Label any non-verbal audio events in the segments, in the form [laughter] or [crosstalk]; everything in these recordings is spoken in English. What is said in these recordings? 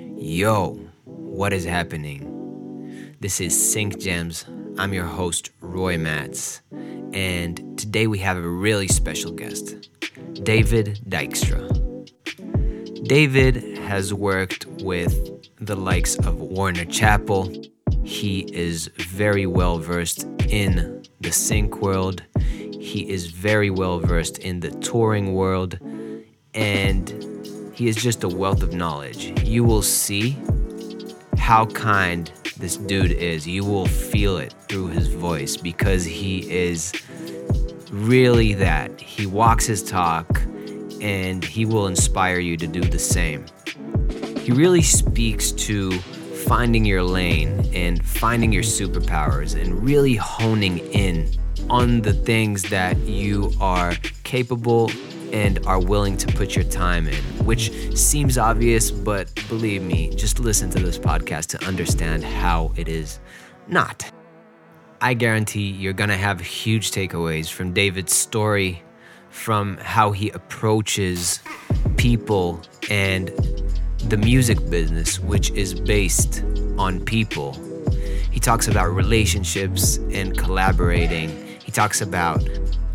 Yo, what is happening? This is Sync Gems. I'm your host, Roy Matz, and today we have a really special guest, David Dykstra. David has worked with the likes of Warner Chappell. He is very well versed in the sync world. He is very well versed in the touring world. And he is just a wealth of knowledge. You will see how kind this dude is. You will feel it through his voice because he is really that. He walks his talk and he will inspire you to do the same. He really speaks to finding your lane and finding your superpowers and really honing in on the things that you are capable and are willing to put your time in, which seems obvious, but believe me, just listen to this podcast to understand how it is not. I guarantee you're gonna have huge takeaways from David's story, from how he approaches people and the music business, which is based on people. He talks about relationships and collaborating. He talks about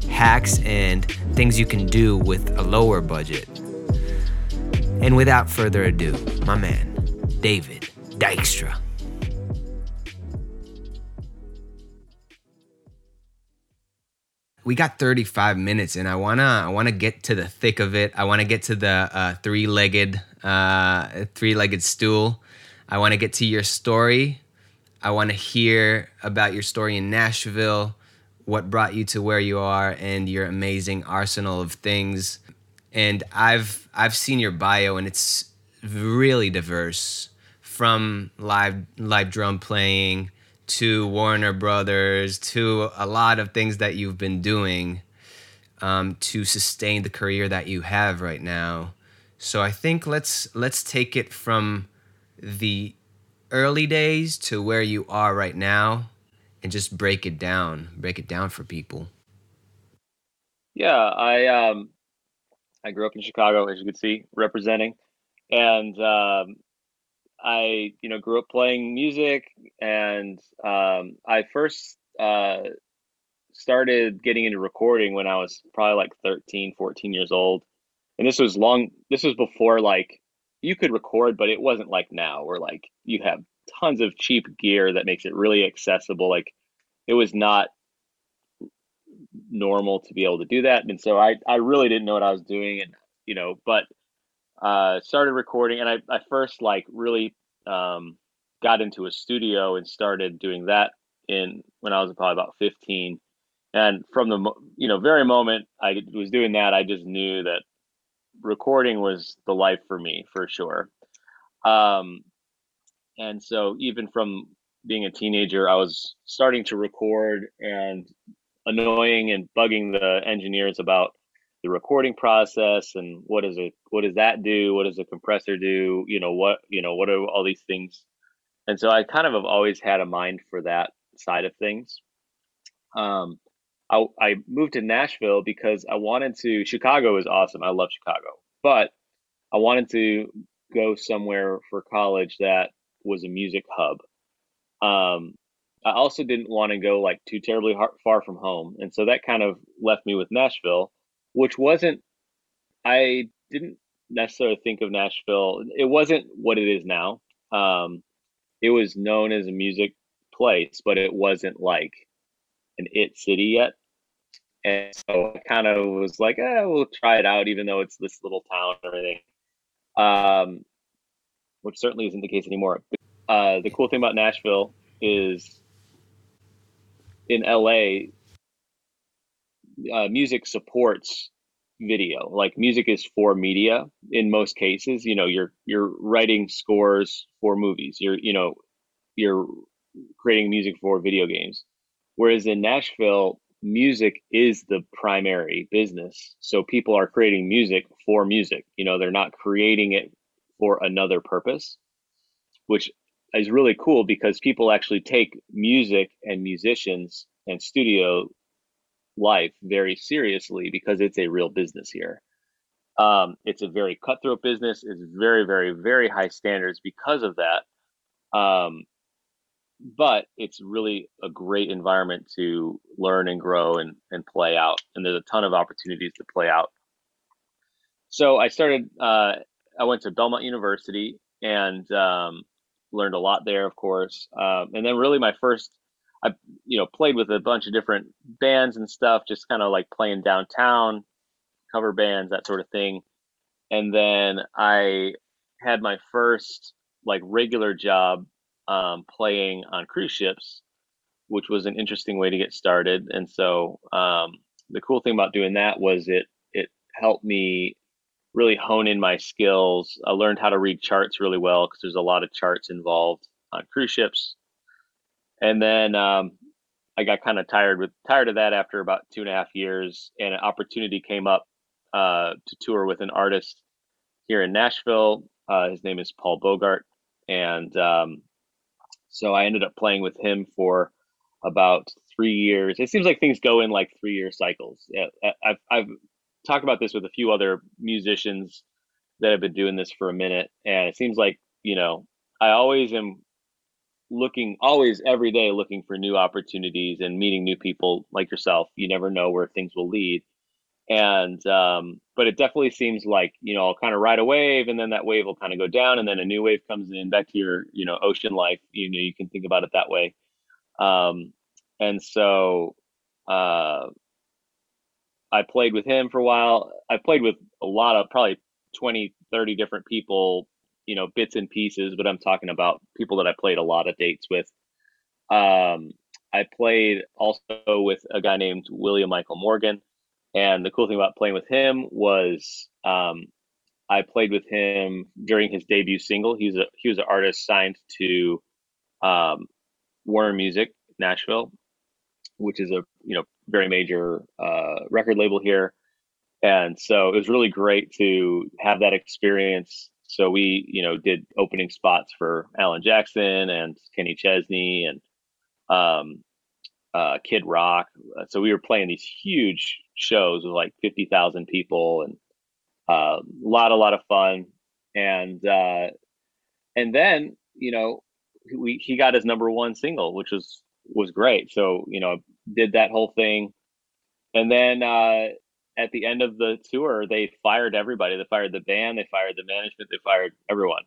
hacks and things you can do with a lower budget. And without further ado, my man, David Dykstra. we got 35 minutes and i want to i want to get to the thick of it i want to get to the uh, three-legged uh, three-legged stool i want to get to your story i want to hear about your story in nashville what brought you to where you are and your amazing arsenal of things and i've i've seen your bio and it's really diverse from live live drum playing to Warner Brothers to a lot of things that you've been doing um, to sustain the career that you have right now. So I think let's let's take it from the early days to where you are right now and just break it down, break it down for people. Yeah, I um I grew up in Chicago, as you can see, representing, and um, I, you know, grew up playing music, and um, I first uh, started getting into recording when I was probably like 13, 14 years old. And this was long, this was before like you could record, but it wasn't like now where like you have tons of cheap gear that makes it really accessible. Like it was not normal to be able to do that. And so I, I really didn't know what I was doing. And, you know, but uh, started recording, and I, I first like really um, got into a studio and started doing that in when I was probably about 15. And from the you know very moment I was doing that, I just knew that recording was the life for me for sure. Um, and so even from being a teenager, I was starting to record and annoying and bugging the engineers about the recording process and what is it what does that do? What does a compressor do? You know what you know what are all these things? And so i kind of have always had a mind for that side of things. Um i, I moved to nashville because i wanted to chicago is awesome. I love chicago. But i wanted to go somewhere for college that was a music hub um i also didn't want to go like too terribly far from home and so that kind of left me with nashville which wasn't I didn't necessarily think of Nashville. It wasn't what it is now. Um, it was known as a music place, but it wasn't like an it city yet. And so I kind of was like, eh, we'll try it out, even though it's this little town and everything. Um, which certainly isn't the case anymore. Uh, the cool thing about Nashville is in LA, uh, music supports video. Like music is for media in most cases. You know, you're you're writing scores for movies. You're you know you're creating music for video games. Whereas in Nashville, music is the primary business. So people are creating music for music. You know, they're not creating it for another purpose, which is really cool because people actually take music and musicians and studio life very seriously because it's a real business here. Um, it's a very cutthroat business. It's very, very, very high standards because of that. Um, but it's really a great environment to learn and grow and, and play out. And there's a ton of opportunities to play out. So I started, uh, I went to Belmont University and um, learned a lot there, of course. Um, and then really my first, I, you know, played with a bunch of different bands and stuff, just kind of like playing downtown, cover bands, that sort of thing. And then I had my first like regular job um, playing on cruise ships, which was an interesting way to get started. And so um, the cool thing about doing that was it it helped me really hone in my skills. I learned how to read charts really well because there's a lot of charts involved on cruise ships. And then um, I got kind of tired with tired of that after about two and a half years, and an opportunity came up uh, to tour with an artist here in Nashville. Uh, his name is Paul Bogart, and um, so I ended up playing with him for about three years. It seems like things go in like three year cycles. I've, I've talked about this with a few other musicians that have been doing this for a minute, and it seems like you know I always am looking, always every day looking for new opportunities and meeting new people like yourself. You never know where things will lead, and um, but it definitely seems like you know I'll kind of ride a wave, and then that wave will kind of go down, and then a new wave comes in. Back to your you know ocean life. You know you can think about it that way. Um, and so uh, I played with him for a while. I played with a lot of probably 20, 30 different people, you know, bits and pieces, but I'm talking about people that I played a lot of dates with. Um, I played also with a guy named William Michael Morgan. And the cool thing about playing with him was um, I played with him during his debut single. He's a he was an artist signed to um, Warner Music Nashville, which is a you know very major uh, record label here, and so it was really great to have that experience. So we you know did opening spots for Alan Jackson and Kenny Chesney and um, uh, Kid Rock. So we were playing these huge shows with like fifty thousand people and a uh, lot a lot of fun and uh, and then you know we he got his number one single, which was was great. So you know did that whole thing, and then uh, at the end of the tour, they fired everybody. They fired the band, they fired the management, they fired everyone.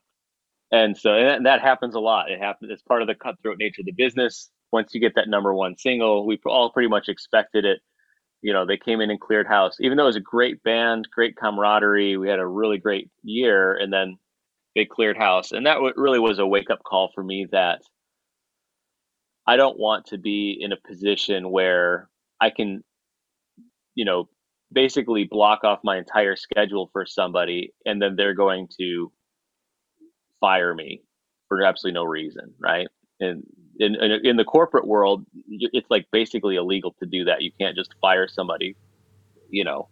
And so and that happens a lot. It happens. It's part of the cutthroat nature of the business. Once you get that number one single, we all pretty much expected it. You know, they came in and cleared house. Even though it was a great band, great camaraderie, we had a really great year, and then they cleared house. And that really was a wake up call for me that I don't want to be in a position where I can, you know, basically block off my entire schedule for somebody and then they're going to fire me for absolutely no reason, right? And in, in, in the corporate world, it's like basically illegal to do that. You can't just fire somebody, you know,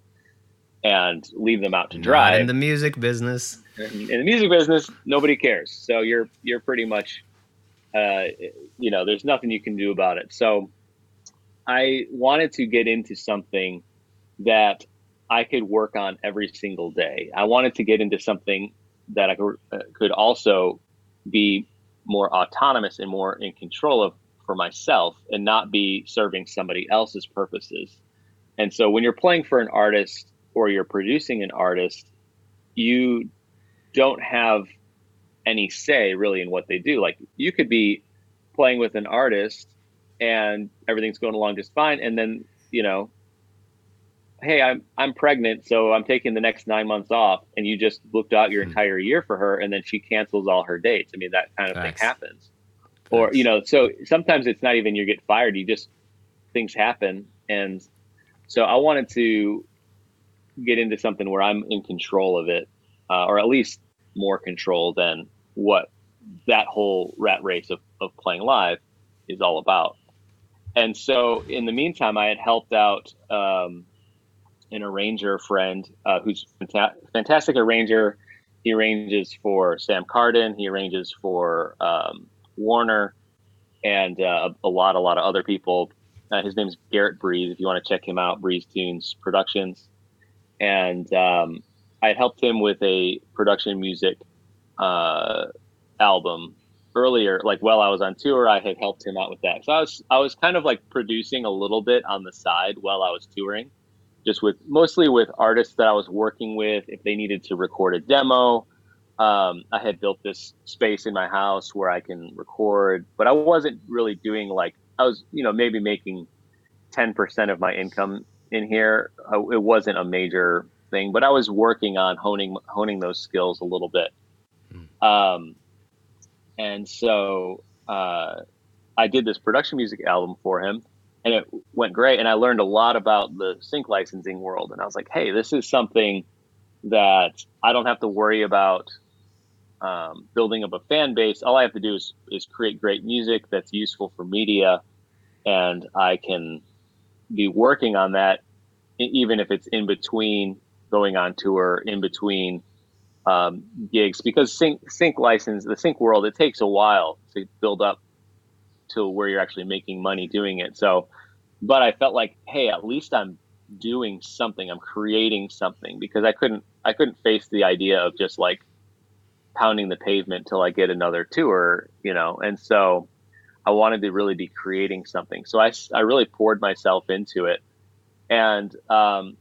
and leave them out to dry. Not in the music business. In the music business, nobody cares. So you're you're pretty much uh, you know, there's nothing you can do about it. So I wanted to get into something that I could work on every single day. I wanted to get into something that I could, uh, could also be more autonomous and more in control of for myself and not be serving somebody else's purposes. And so when you're playing for an artist or you're producing an artist, you don't have any say really in what they do. Like you could be playing with an artist and everything's going along just fine, and then you know, hey, I'm I'm pregnant, so I'm taking the next nine months off, and you just booked out your hmm. entire year for her, and then she cancels all her dates. I mean, that kind of Thanks. thing happens. Thanks. Or you know, so sometimes it's not even you get fired; you just things happen, and so I wanted to get into something where I'm in control of it, uh, or at least more control than what that whole rat race of, of playing live is all about. And so, in the meantime, I had helped out um, an arranger friend uh, who's fanta- fantastic arranger. He arranges for Sam Carden. He arranges for um, Warner and uh, a lot, a lot of other people. Uh, his name's Garrett Breeze. If you want to check him out, Breeze Tunes Productions. And um, I helped him with a production music uh, album earlier, like while I was on tour, I had helped him out with that. So I was I was kind of like producing a little bit on the side while I was touring, just with mostly with artists that I was working with. If they needed to record a demo, um, I had built this space in my house where I can record, but I wasn't really doing like I was, you know, maybe making ten percent of my income in here. it wasn't a major thing, but I was working on honing honing those skills a little bit. Um, and so uh, I did this production music album for him, and it went great. And I learned a lot about the sync licensing world. And I was like, hey, this is something that I don't have to worry about um, building up a fan base. All I have to do is, is create great music that's useful for media, and I can be working on that even if it's in between going on tour, in between um, gigs because sync sync license the sync world it takes a while to build up to where you're actually making money doing it. So but i felt like hey at least i'm doing something i'm creating something because i couldn't i couldn't face the idea of just like pounding the pavement till i get another tour you know? And so i wanted to really be creating something. So i, I really poured myself into it. And um,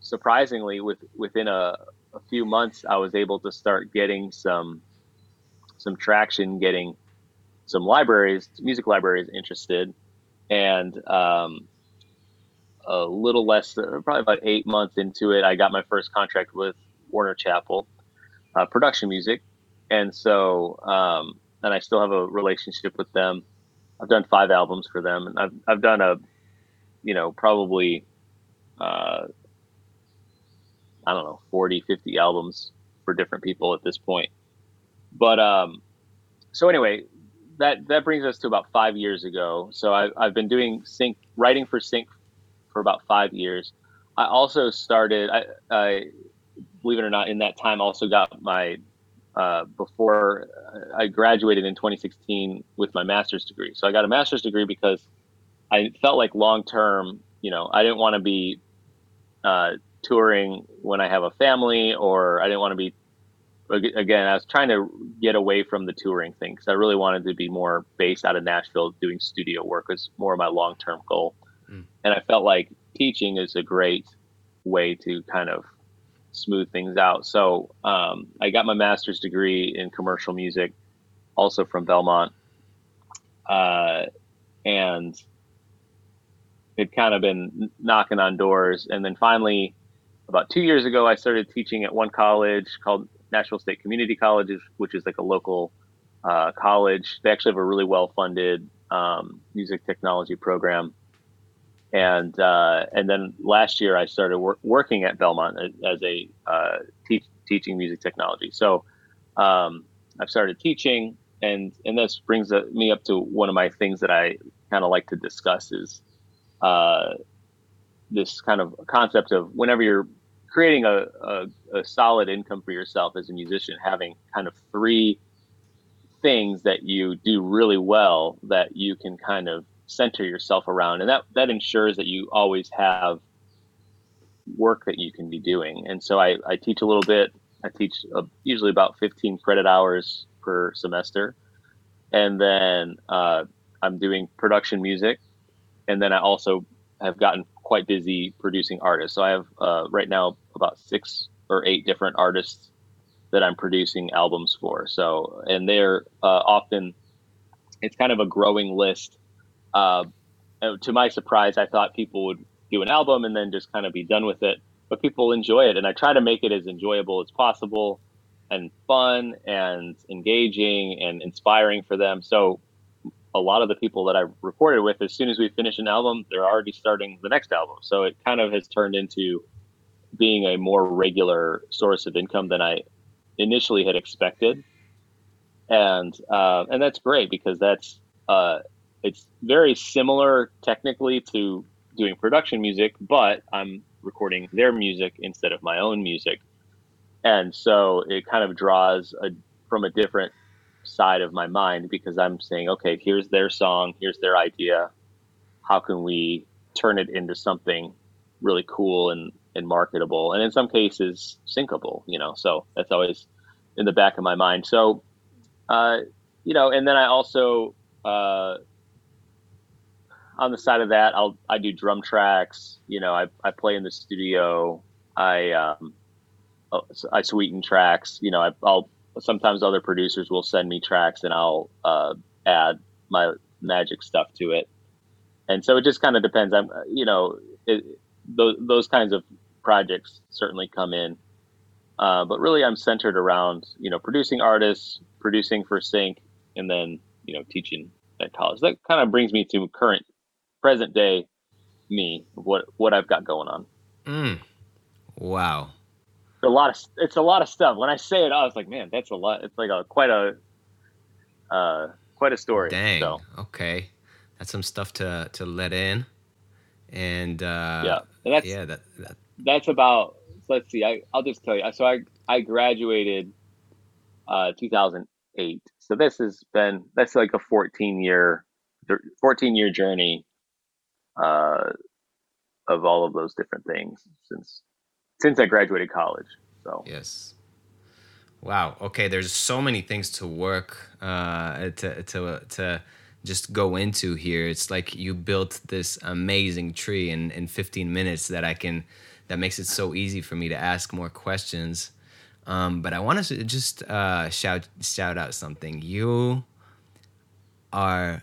surprisingly with within a, a few months, I was able to start getting some some traction, getting some libraries, music libraries interested, and um, a little less, probably about eight months into it, I got my first contract with Warner Chappell uh, Production Music, and so um, and I still have a relationship with them. I've done five albums for them, and I've I've done a, you know, probably uh, I don't know, 40, 50 albums for different people at this point. But um, so anyway, that that brings us to about five years ago. So I, I've been doing sync writing for sync for about five years. I also started. I, I believe it or not, in that time, also got my uh, before I graduated in 2016 with my master's degree. So I got a master's degree because I felt like long term, you know, I didn't want to be uh, touring when I have a family, or I didn't want to be. Again, I was trying to get away from the touring thing because I really wanted to be more based out of Nashville, doing studio work was more of my long term goal. Mm. And I felt like teaching is a great way to kind of smooth things out. So um, I got my master's degree in commercial music, also from Belmont, uh, and it kind of been knocking on doors, and then finally about two years ago, I started teaching at one college called Nashville State Community College, which is like a local uh, college. They actually have a really well funded um, music technology program. And uh, and then last year I started wor- working at Belmont as a uh, te- teaching music technology. So um, I've started teaching, and and this brings me up to one of my things that I kind of like to discuss is uh, this kind of concept of whenever you're creating a, a, a, solid income for yourself as a musician, having kind of three things that you do really well that you can kind of center yourself around. And that, that ensures that you always have work that you can be doing. And so I, I teach a little bit. I teach uh, usually about 15 credit hours per semester. And then uh, I'm doing production music. And then I also have gotten quite busy producing artists. So I have uh, right now about six or eight different artists that I'm producing albums for. So, and they're uh, often, it's kind of a growing list. Uh, to my surprise, I thought people would do an album and then just kind of be done with it, but people enjoy it. And I try to make it as enjoyable as possible and fun and engaging and inspiring for them. So a lot of the people that I recorded with, as soon as we finish an album, they're already starting the next album. So it kind of has turned into being a more regular source of income than I initially had expected. And uh, and that's great because that's uh, it's very similar technically to doing production music, but I'm recording their music instead of my own music, and so it kind of draws a, from a different side of my mind because I'm saying, okay, here's their song, here's their idea. How can we turn it into something really cool and and marketable, and in some cases syncable. You know, so that's always in the back of my mind. So, uh, you know, and then I also uh, on the side of that, I'll I do drum tracks. You know, I I play in the studio. I um, oh, I sweeten tracks. You know, I, will sometimes other producers will send me tracks and I'll uh, add my magic stuff to it. And so it just kind of depends. I'm, you know, it, those, those kinds of projects certainly come in. Uh, but really, I'm centered around, you know, producing artists, producing for Sync, and then, you know, teaching at college. That kind of brings me to current, present day me, what what I've got going on. Mm. Wow a lot of it's a lot of stuff. When I say it, I was like, man, that's a lot. It's like a quite a uh, quite a story. Dang. So. Okay, that's some stuff to to let in. And uh, yeah, and that's yeah that, that that's about. Let's see. I I'll just tell you. So I I graduated uh 2008. So this has been that's like a 14 year 14 year journey uh of all of those different things since since I graduated college. So yes. Wow. Okay. There's so many things to work uh, to to to just go into here. It's like you built this amazing tree in in 15 minutes that I can that makes it so easy for me to ask more questions. Um, but I want to just uh, shout shout out something. You are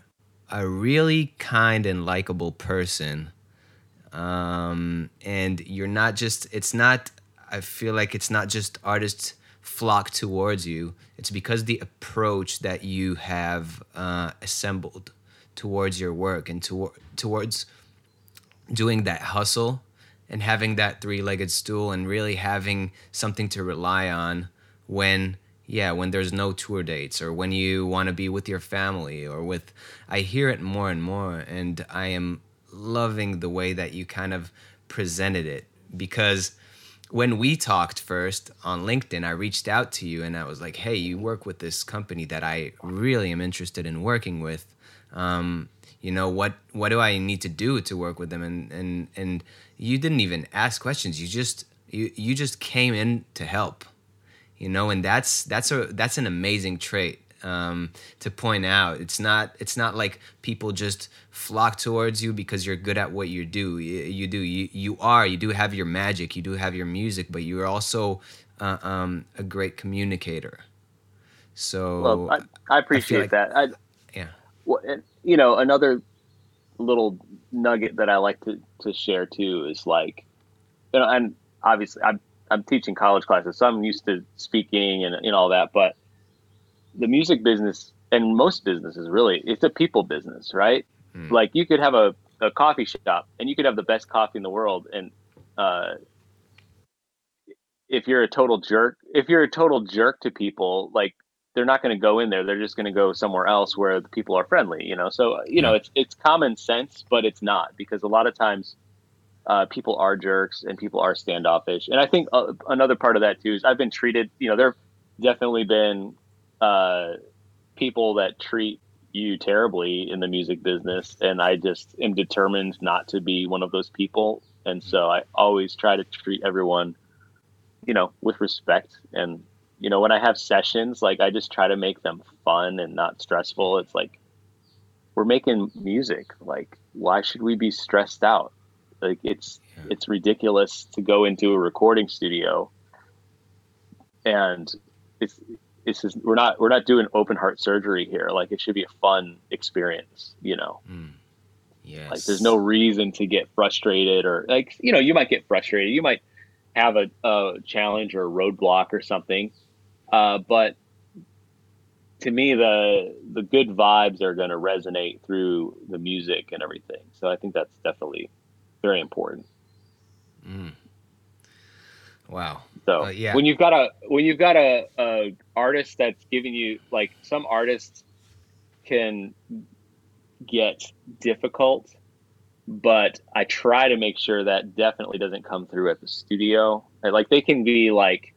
a really kind and likable person um, and you're not just it's not i feel like it's not just artists flock towards you. It's because the approach that you have uh, assembled towards your work and to, towards doing that hustle and having that three-legged stool and really having something to rely on when yeah when there's no tour dates or when you want to be with your family or with i hear it more and more and i am loving the way that you kind of presented it because when we talked first on LinkedIn, I reached out to you and I was like, "Hey, you work with this company that I really am interested in working with. Um, you know what? What do I need to do to work with them?" And and and you didn't even ask questions. You just you you just came in to help. You know, and that's that's a that's an amazing trait um, to point out. It's not it's not like people just flock towards you because you're good at what you do. You, you do you you are you do have your magic. You do have your music, but you are also uh, um, a great communicator. So well, I, I appreciate I like, that. I, yeah. Well, you know, another little nugget that I like to, to share too is like, you know, and obviously I'm I'm teaching college classes, so I'm used to speaking and, and all that. But the music business and most businesses really, it's a people business, right? Mm. Like you could have a, a coffee shop and you could have the best coffee in the world. And, uh, if you're a total jerk, if you're a total jerk to people, like they're not going to go in there. They're just going to go somewhere else where the people are friendly, you know? So, you know, it's, it's common sense, but it's not because a lot of times, uh, people are jerks and people are standoffish. And I think uh, another part of that too is I've been treated, you know, there've definitely been uh, people that treat you terribly in the music business, and I just am determined not to be one of those people. And so I always try to treat everyone, you know, with respect. And you know, when I have sessions, like I just try to make them fun and not stressful. It's like we're making music. Like, why should we be stressed out? Like it's yeah. it's ridiculous to go into a recording studio and it's this is we're not we're not doing open heart surgery here. Like it should be a fun experience, you know. Mm. Yes. Like there's no reason to get frustrated or like you know you might get frustrated. You might have a, a challenge or a roadblock or something, uh, but to me the the good vibes are going to resonate through the music and everything. So I think that's definitely very important. Mm. Wow. So uh, yeah. when you've got a when you've got a, a artist that's giving you like some artists can get difficult, but I try to make sure that definitely doesn't come through at the studio. Like they can be like,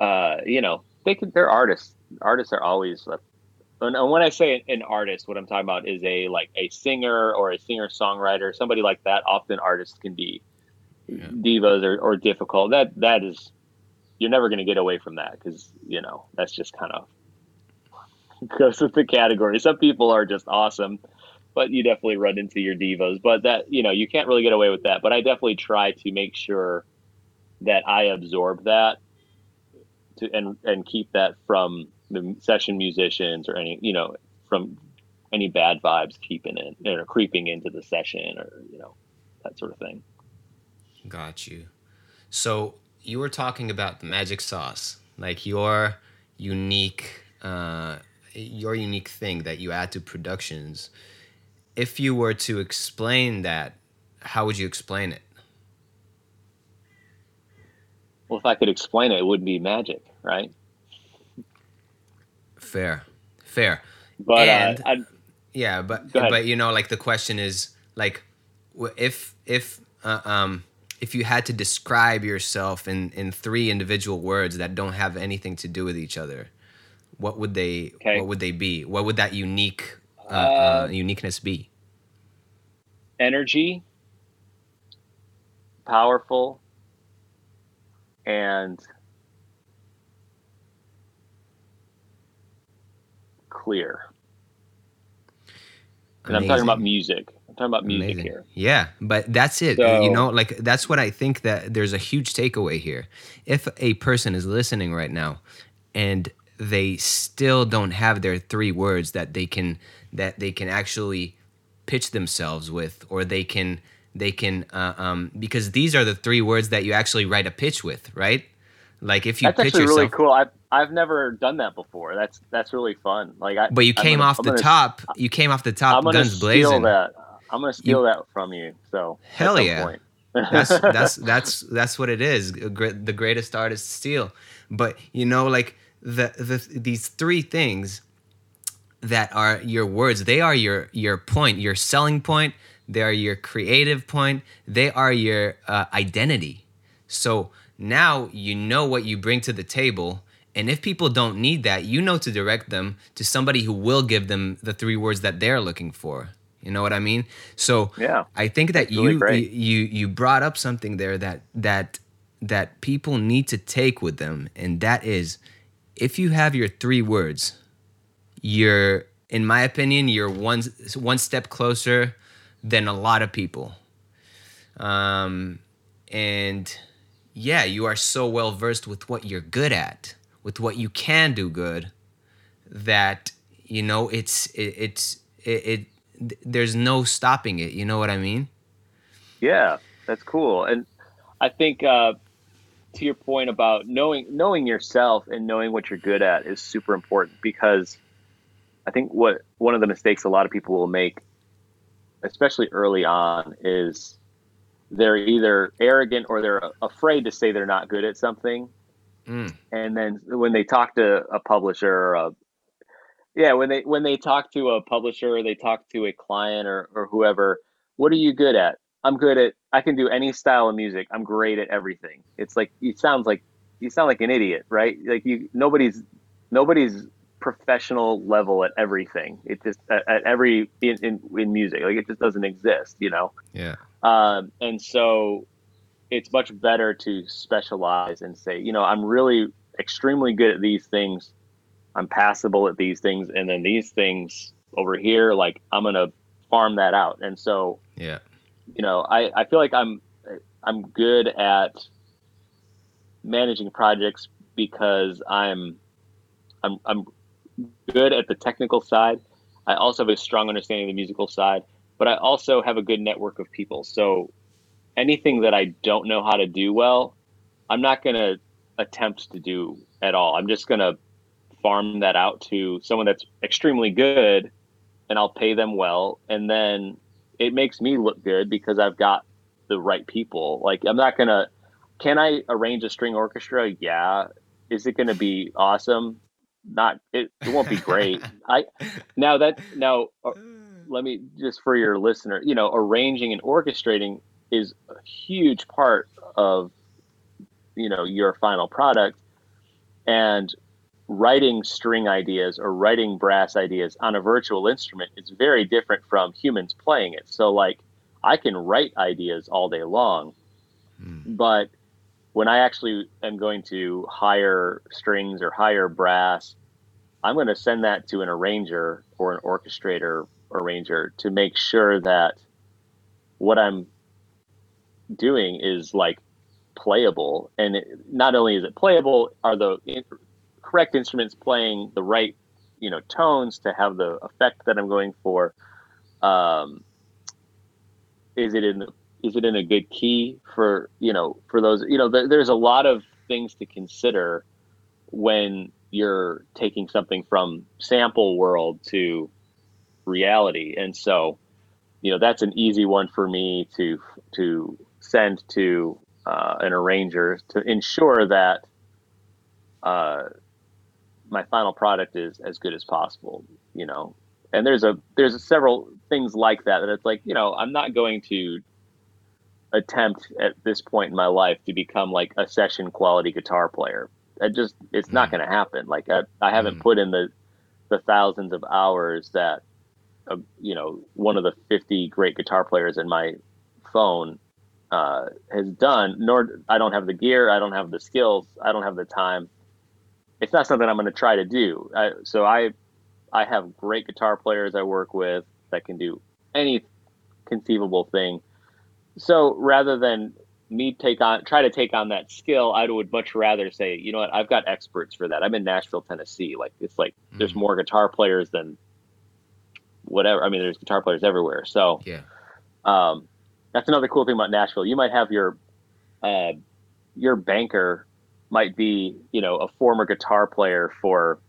uh, you know, they can. They're artists. Artists are always. Uh, and when I say an artist, what I'm talking about is a like a singer or a singer songwriter, somebody like that. Often artists can be yeah. divas are, or difficult. That that is you're never going to get away from that because you know that's just kind of [laughs] goes with the category. Some people are just awesome, but you definitely run into your divas. But that you know you can't really get away with that. But I definitely try to make sure that I absorb that to and and keep that from the session musicians or any you know from any bad vibes keeping it or creeping into the session or you know that sort of thing. Got you. So you were talking about the magic sauce, like your unique, uh, your unique thing that you add to productions. If you were to explain that, how would you explain it? Well, if I could explain it, it wouldn't be magic, right? Fair, fair. But uh, and, uh, yeah, but but you know, like the question is like, if if uh, um if you had to describe yourself in in three individual words that don't have anything to do with each other, what would they okay. what would they be? What would that unique uh, uh, uh, uniqueness be? Energy, powerful, and clear. And I'm talking about music. I'm talking about music Amazing. here. Yeah, but that's it. So, you know, like that's what I think that there's a huge takeaway here. If a person is listening right now and they still don't have their three words that they can that they can actually pitch themselves with or they can they can uh, um, because these are the three words that you actually write a pitch with right like if you that's pitch actually yourself, really cool. I've I've never done that before. That's that's really fun. Like, I, but you came gonna, off I'm the gonna, top. You came off the top, guns blazing. That. I'm gonna steal you, that from you. So hell yeah, that's [laughs] that's that's that's what it is. The greatest artist steal. But you know, like the the these three things that are your words. They are your your point, your selling point. They are your creative point. They are your uh, identity. So now you know what you bring to the table. And if people don't need that, you know to direct them to somebody who will give them the three words that they're looking for. You know what I mean? So yeah, I think that you, really you you brought up something there that that that people need to take with them, and that is, if you have your three words, you're, in my opinion, you're one one step closer than a lot of people. Um, and yeah, you are so well versed with what you're good at, with what you can do good, that you know it's it, it's it, it there's no stopping it. You know what I mean? Yeah, that's cool. And I think uh, to your point about knowing knowing yourself and knowing what you're good at is super important because I think what one of the mistakes a lot of people will make, especially early on, is they're either arrogant or they're afraid to say they're not good at something. Mm. And then when they talk to a publisher or a, yeah when they when they talk to a publisher or they talk to a client or, or whoever what are you good at? I'm good at i can do any style of music. I'm great at everything. It's like you sounds like you sound like an idiot right? Like you nobody's nobody's professional level at everything. It just at, at every in, in, in music like it just doesn't exist you know? Yeah. Um, and so it's much better to specialize and say you know i'm really extremely good at these things I'm passable at these things, and then these things over here, like I'm gonna farm that out. And so, yeah, you know, I I feel like I'm I'm good at managing projects because I'm I'm I'm good at the technical side. I also have a strong understanding of the musical side, but I also have a good network of people. So anything that I don't know how to do well, I'm not going to attempt to do at all. I'm just going to farm that out to someone that's extremely good and I'll pay them well. And then it makes me look good because I've got the right people. Like, I'm not going to, can I arrange a string orchestra? Yeah. Is it going to be awesome? Not, it, it won't be great. [laughs] I, now that, now, uh, let me just for your listener, you know, arranging and orchestrating is a huge part of, you know, your final product. And writing string ideas or writing brass ideas on a virtual instrument is very different from humans playing it. So, like, I can write ideas all day long, Mm. But when I actually am going to hire strings or hire brass, I'm going to send that to an arranger or an orchestrator arranger to make sure that what I'm doing is like playable. And it, not only is it playable, are the correct instruments playing the right, you know, tones to have the effect that I'm going for. Um, is it in is it in a good key for you know for those you know th- there's a lot of things to consider when you're taking something from sample world to reality and so you know that's an easy one for me to to send to uh, an arranger to ensure that uh, my final product is as good as possible you know and there's a there's several things like that that it's like you know i'm not going to attempt at this point in my life to become like a session quality guitar player. That just it's mm. not going to happen. Like I, I haven't mm. put in the the thousands of hours that uh, you know one of the 50 great guitar players in my phone uh, has done. Nor I don't have the gear, I don't have the skills, I don't have the time. It's not something I'm going to try to do. I, so I I have great guitar players I work with that can do any conceivable thing so rather than me take on try to take on that skill, I would much rather say, you know what, I've got experts for that. I'm in Nashville, Tennessee. Like it's like mm-hmm. there's more guitar players than whatever. I mean, there's guitar players everywhere. So yeah, um, that's another cool thing about Nashville. You might have your uh, your banker might be you know a former guitar player for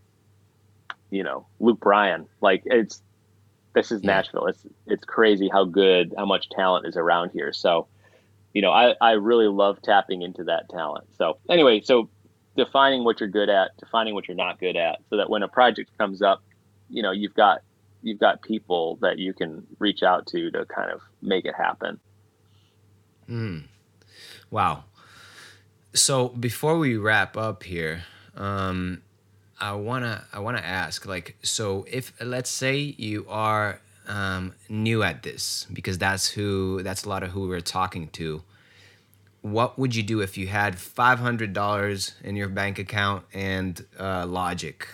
you know Luke Bryan. Like it's this is yeah. Nashville. It's it's crazy how good, how much talent is around here. So, you know, I, I really love tapping into that talent. So anyway, so defining what you're good at, defining what you're not good at, so that when a project comes up, you know, you've got you've got people that you can reach out to to kind of make it happen. Mm. Wow. So before we wrap up here, um, I wanna I wanna ask like so if let's say you are um, new at this because that's who that's a lot of who we're talking to. What would you do if you had five hundred dollars in your bank account and uh, Logic?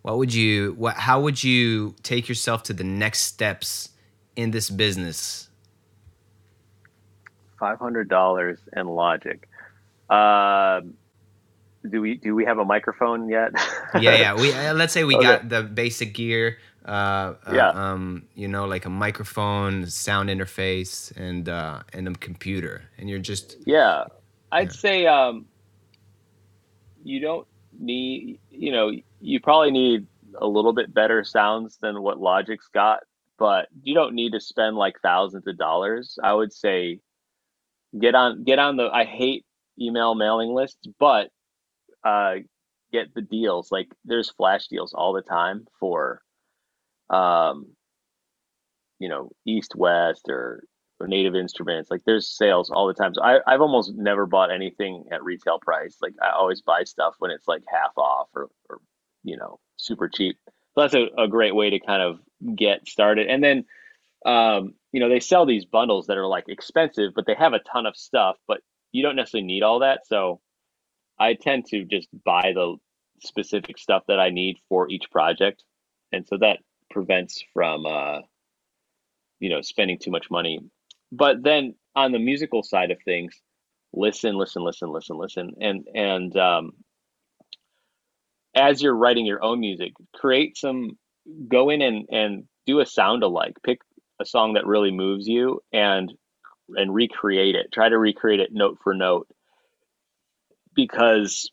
What would you what how would you take yourself to the next steps in this business? Five hundred dollars and Logic. Uh, do we do we have a microphone yet? [laughs] yeah, yeah. We uh, [laughs] let's say we okay. got the basic gear. Uh, uh yeah. Um, you know, like a microphone, sound interface, and uh, and a computer, and you're just. Yeah, I'd yeah. say um, you don't need. You know, you probably need a little bit better sounds than what Logic's got, but you don't need to spend like thousands of dollars. I would say get on get on the. I hate email mailing lists, but uh, get the deals. Like there's flash deals all the time for, um, you know, East West or, or Native Instruments. Like there's sales all the time. So I, I've almost never bought anything at retail price. Like I always buy stuff when it's like half off or, or you know, super cheap. So that's a, a great way to kind of get started. And then, um, you know, they sell these bundles that are like expensive, but they have a ton of stuff, but you don't necessarily need all that. So I tend to just buy the specific stuff that I need for each project, and so that prevents from uh, you know spending too much money. But then on the musical side of things, listen, listen, listen, listen, listen, and and um, as you're writing your own music, create some, go in and and do a sound alike. Pick a song that really moves you and and recreate it. Try to recreate it note for note because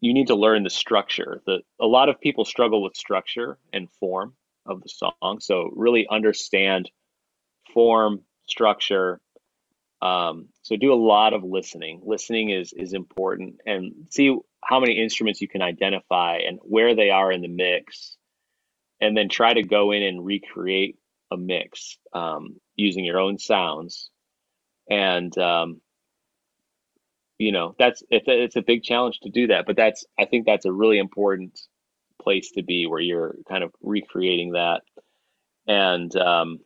you need to learn the structure. The a lot of people struggle with structure and form of the song. So really understand form, structure. Um, so do a lot of listening. Listening is is important, and see how many instruments you can identify and where they are in the mix, and then try to go in and recreate a mix um, using your own sounds. And um, you know that's it's a, it's a big challenge to do that but that's i think that's a really important place to be where you're kind of recreating that. And um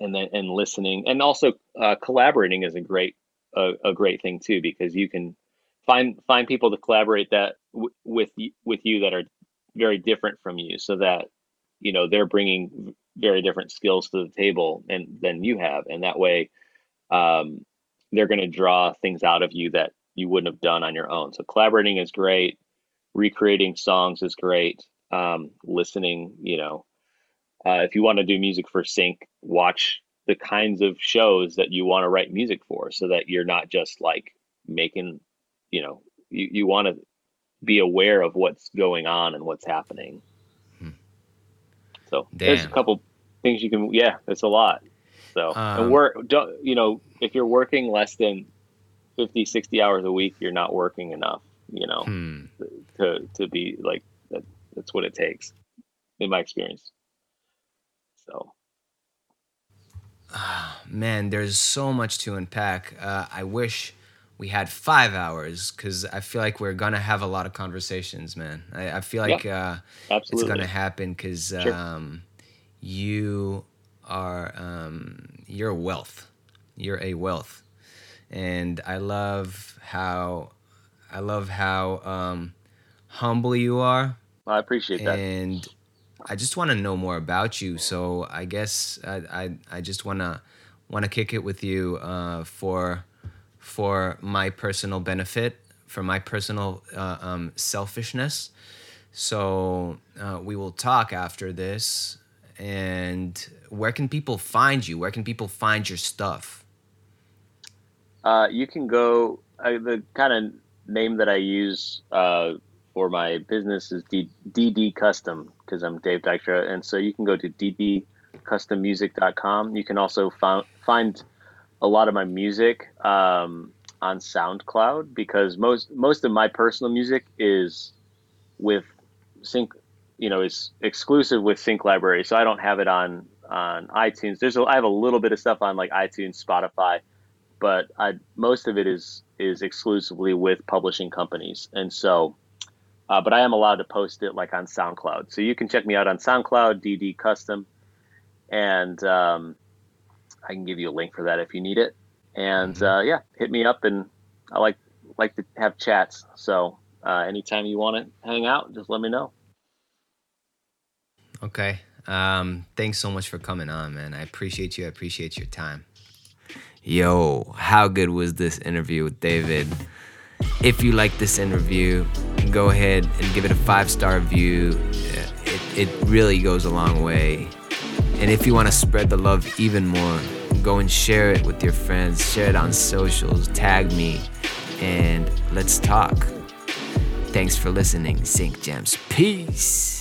and then and listening and also uh, collaborating is a great a, a great thing too because you can find find people to collaborate that w- with with you that are very different from you, so that you know they're bringing very different skills to the table and than you have, and that way um, they're going to draw things out of you that you wouldn't have done on your own. So collaborating is great. Recreating songs is great. Um, listening, you know, uh, if you want to do music for sync, watch the kinds of shows that you want to write music for so that you're not just like making, you know, you, you want to be aware of what's going on and what's happening. Hmm. So Damn. there's a couple things you can, yeah, it's a lot. So, um, and work, don't, you know, if you're working less than 50, 60 hours a week, you're not working enough, you know, hmm. to, to be like, that, that's what it takes in my experience. So, man, there's so much to unpack. Uh, I wish we had five hours because I feel like we're gonna have a lot of conversations, man. I, I feel like uh, it's gonna happen because sure. um, you are um, you're a wealth. You're a wealth, and I love how I love how um, humble you are. Well, I appreciate that. And I just want to know more about you. So I guess I I, I just wanna want to kick it with you uh, for for my personal benefit, for my personal uh, um, selfishness. So uh, we will talk after this. And where can people find you? Where can people find your stuff? Uh, you can go. the kind of name that I use uh, for my business is D- DD Custom because I'm Dave Dykstra, and so you can go to ddcustommusic.com. You can also find find a lot of my music um, on SoundCloud because most most of my personal music is with sync, you know, is exclusive with Sync Library, so I don't have it on on iTunes. There's a, I have a little bit of stuff on like iTunes, Spotify, but I most of it is is exclusively with publishing companies, and so uh, but I am allowed to post it like on SoundCloud. So you can check me out on SoundCloud, DD Custom, and um, I can give you a link for that if you need it. And mm-hmm. uh, yeah, hit me up, and I like like to have chats. So uh, anytime you want to hang out, just let me know. Okay. Um, thanks so much for coming on, man. I appreciate you. I appreciate your time. Yo, how good was this interview with David? If you like this interview, go ahead and give it a five star review. It, it really goes a long way. And if you want to spread the love even more, go and share it with your friends, share it on socials, tag me, and let's talk. Thanks for listening, Sync Gems. Peace.